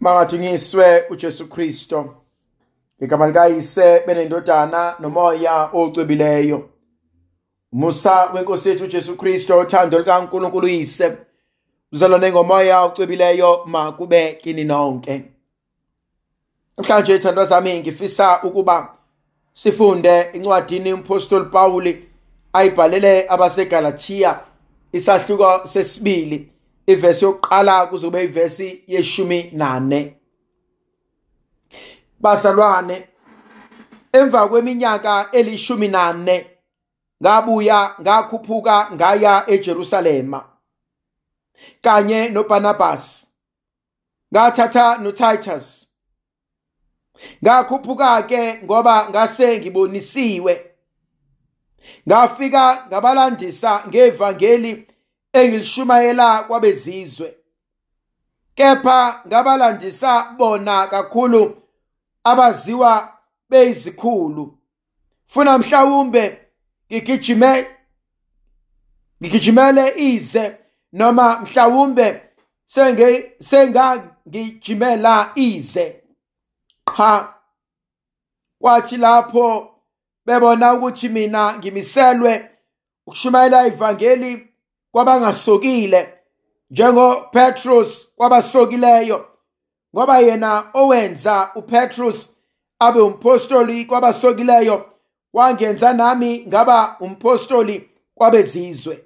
Mangathunyiswe uJesu Kristo. Igama likayise benendodana nomoya ocwebileyo. Musa wenkosi yethu uJesu Kristo uthando likaNkuluNkulu uyise. Uzalwane ngomoya ocwebileyo makube kini nonke. Namhlanje ithandwa zami ngifisa ukuba sifunde incwadini umpostoli Pawuli ayibhalele abaseGalatia isahluko sesibili ivesi yokuqala kuzobe ivesi yeshumi nane. Bazalwane emva kweminyaka elishumi nane ngabuya ngakhuphuka ngaya eJerusalema. Kanye noBarnabas ngathatha noTitus. Ngakhuphuka ke ngoba ngase ngibonisiwe. Ngafika ngabalandisa ngevangeli engilishumayela kwabezizwe. Kepha ngabalandisa bona kakhulu abaziwa beyizikhulu. Funa mhlawumbe ngigijime ngigijimele ize noma mhlawumbe senge sengangijimela ize. Cha kwathi lapho bebona ukuthi mina ngimiselwe ukushumayela ivangeli kwabangasokile njengoPetrus kwabasokileyo ngoba yena owenza uPetrus abe umpostoli kwabasokileyo wangenza nami ngaba umpostoli kwabezizwe.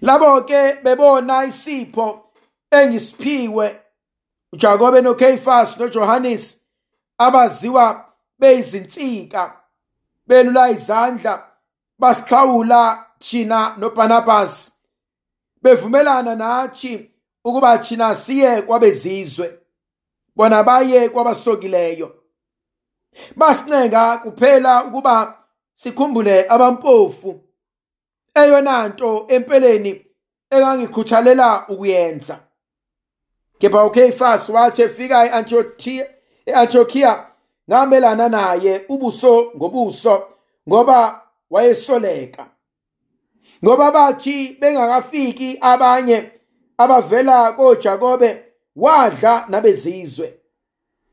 Labo ke bebona isipho engisiphiwe uJakobe noKephas noJohannes abaziwa beyizinsika belula izandla basikhawula thina noBarnabas bevumelana nathi ukuba thina siye kwabezizwe bona baye kwabasokileyo. Basincenga kuphela ukuba sikhumbule abampofu eyona nto empeleni engangikhuthalela ukuyenza. Kepha uKephas wathi efika e-Antiochia ngamelana naye ubuso ngobuso ngoba wayesoleka. Ngoba bathi bengakafiki abanye abavela koJakobe wadla nabezizwe.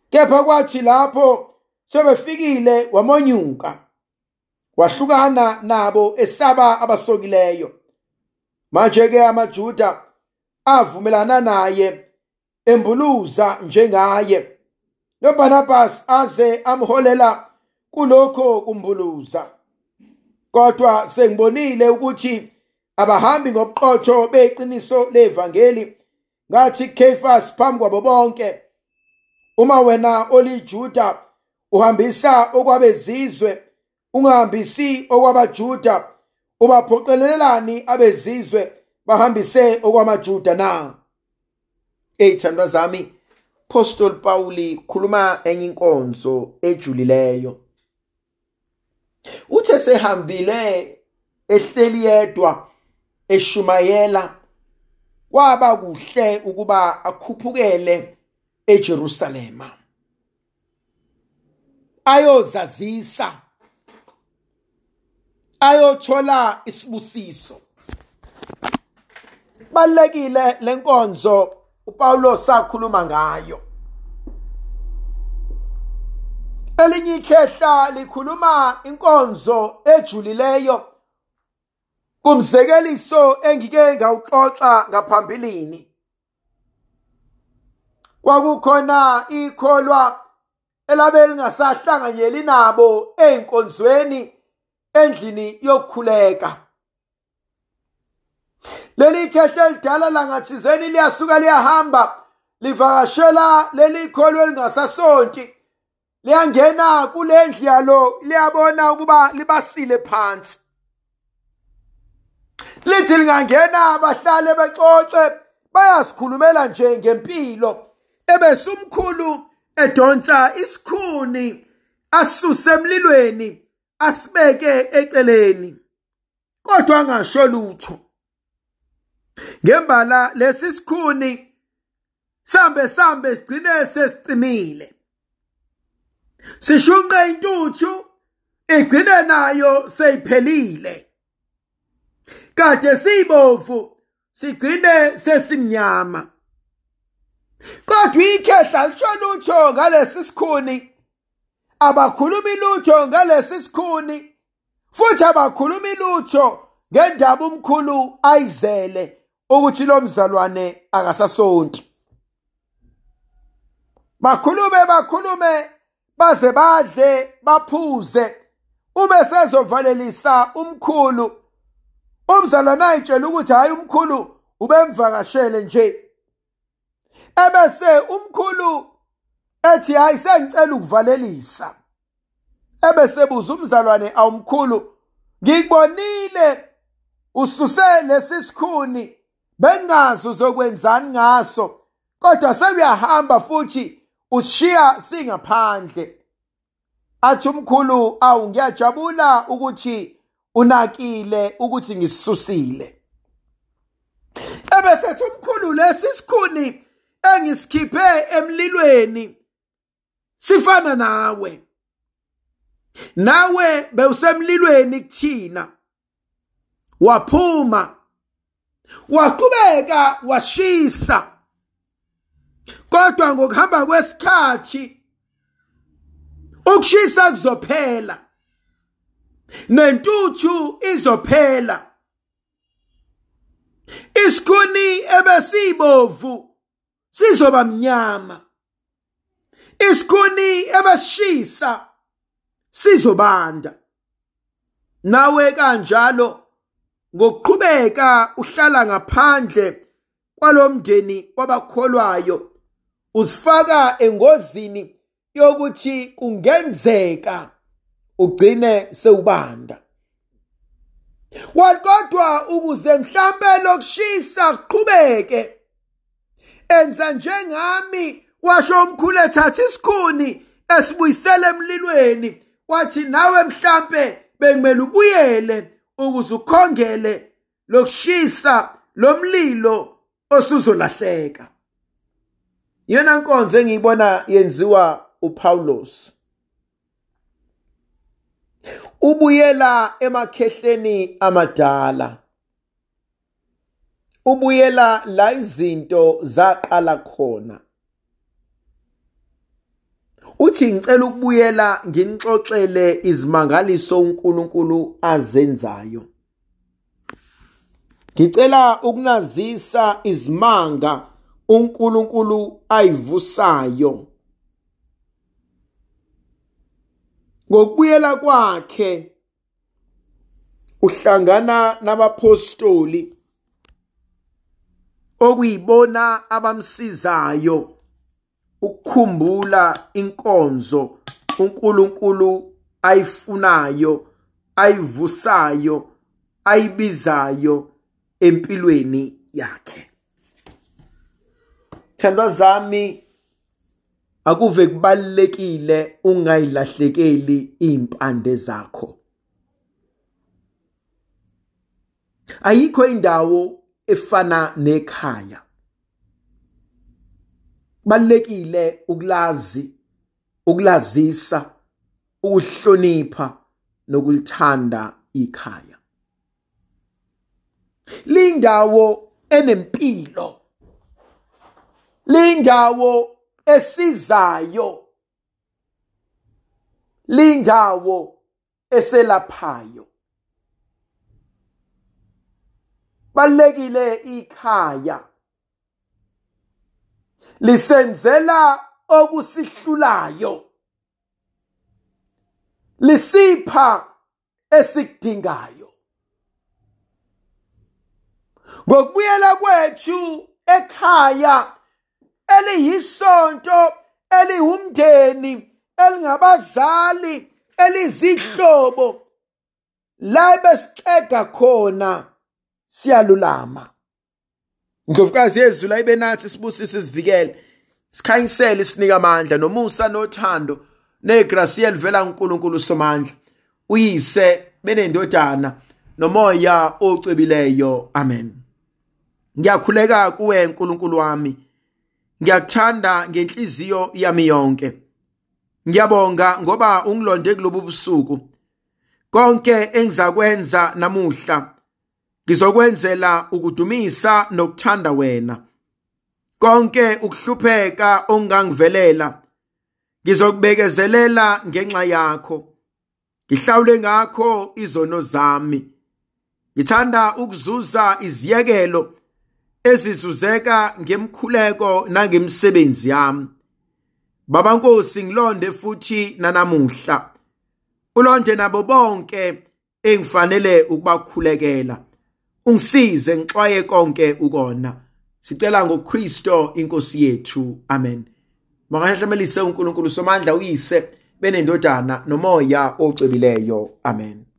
Kepha kwathi lapho sebefikile wamonyuka wahlukana nabo esaba abasokileyo. Manje ke amaJuda avumelana naye embuluza njengaye. noBarnabas aze amholela kulokho kumbuluza. Kodwa sengibonile ukuthi abahambi ngobuqotho beqiniso levangeli ngathi Kephas phambi kwabo bonke uma wena olijuda uhambisa okwabezizwe ungahambisi okwabajuda ubaphoqelelani abezizwe bahambise okwamajuda na? Eyithandwa zami Apostle Pauli khuluma enye inkonzo ejulileyo. Uthe sehambile ehleli yedwa eshumayela kwaba kuhle ukuba akhuphukele eJerusalema. Ayozazisa ayothola isibusiso. Balekile lenkonzo uPaulo sakhuluma ngayo. Elinye ikhehla likhuluma inkonzo ejulileyo. Kumzekeliso engike ngawuxoxa ngaphambilini. Kwakukhona ikholwa elabe lingasahlanganyeli nabo einkonzweni endlini yokukhuleka. Leli khehle elidala langathizeni liyasuka liyahamba livakashela leli kholo elingasasonti. Liyangena kule ndlu yalo liyabona ukuba libasile phansi. Lithi lingangena bahlale bexoxe bayasikhulumela nje ngempilo. Ebese umkhulu edonsa isikhuni asuse emlilweni asibeke eceleni. Kodwa angasho lutho. Ngembala lesi sikhuni sambe sambe sigcine sesicimile sishunqe intuthu igcine nayo seyiphelile. Kade siyibovu sigcine sesimnyama. Kodwa ikhehla lisho lutho ngalesi sikhuni. Abakhulumi lutho ngalesi sikhuni futhi abakhulumi lutho ngendaba umkhulu ayizele ukuthi lo mzalwane akasasonti. Bakhulume bakhulume. Baze badle baphuze. Uma sezovalelisa umkhulu umzalwane ayitshela ukuthi hayi umkhulu ubemvakashele nje. Ebese umkhulu ethi hayi sengicela ukuvalelisa. Ebese buza umzalwane awumkhulu ngikubonile ususe lesi sikhuni bengazi uzokwenzani ngaso kodwa sekuyahamba futhi ushiya singaphandle. Athi umkhulu awu ngiyajabula ukuthi unakile ukuthi ngisisusile ebesethi umkhulu lesi sikhuni engisikhiphe emlilweni sifana nawe. Nawe bewusemlilweni kuthina. Waphuma waqhubeka washisa. Kodwa ngokuhamba kwesikhathi ukushisa kuzophela nentuthu izophela isikhuni ebesibovu sizoba mnyama isikhuni ebesishisa sizobanda. Nawe kanjalo ngokuqhubeka uhlala ngaphandle kwalomndeni wabakholwayo. Uzifaka engozini yokuthi kungenzeka ugcine sewubanda. Wakodwa ukuze mhlambe lokushisa kuqhubeke. Enza njengami washo umkhulu ethatha isikhuni esibuyisele emlilweni wathi nawe mhlambe bekumele ubuyele ukuze ukhongele lokushisa lomlilo osuzolahleka. Yona nkonzo engiyibona yenziwa uPaulos ubuyela emakhehleni amadala. Ubuyela la izinto zaqala khona. Uthi ngicela ukubuyela nginixoxele izimangaliso uNkulunkulu azenzayo. Ngicela ukunazisa izimanga uNkulunkulu ayivusayo. Ngokubuyela kwakhe uhlangana nabapostoli okuyibona abamsizayo ukukhumbula inkonzo uNkulunkulu ayifunayo ayivusayo ayibizayo empilweni yakhe. Thandwa zami akuve kubalekile ungayilahlekeli impande zakho. Ayikho indawo efana nekhaya. Balekile ukulazi ukulazisa ukuhlonipha nokulithanda ikhaya. Lindawo enempilo. Lindawo esizayo. Lindawo eselaphayo. Balekile ikhaya. Lisenzela okusihlulayo. Lisipha esikudingayo. Ngokubuyela kwethu ekhaya eliyisonto elihumndeni elingabazali elizihlobo. La besiceda khona siyalulama. Ndlovukazi yezulu ayibe nathi sibusise sivikele sikhanyisele sinika amandla nomusa nothando negrasi elivela kuNkulunkulu somandla uyise benendodana nomoya ocebileyo. Amen. Ngiyakhuleka kuwe nkulunkulu wami. Ngiyakuthanda ngenhliziyo yami yonke. Ngiyabonga ngoba ungilonde kulobu busuku. Konke engizakwenza namuhla ngizokwenzela ukudumisa nokuthanda wena. Konke ukuhlupheka ongangivelela ngizokubekezelela ngenxa yakho. Ngihlawule ngakho izono zami. Ngithanda ukuzuza iziyekelo ezizuzeka ngemkhuleko nangemsebenzi yami. Baba nkosi ngilonde futhi nanamuhla. Ulonde nabo bonke engifanele ukubakhulekela. Ungisize ngixwaye konke ukona. Sicela ngoKristo inkosi yethu. Amen. Makahlemelise uNkulunkulu somandla uyise benendodana nomoya ocwebileyo. Amen.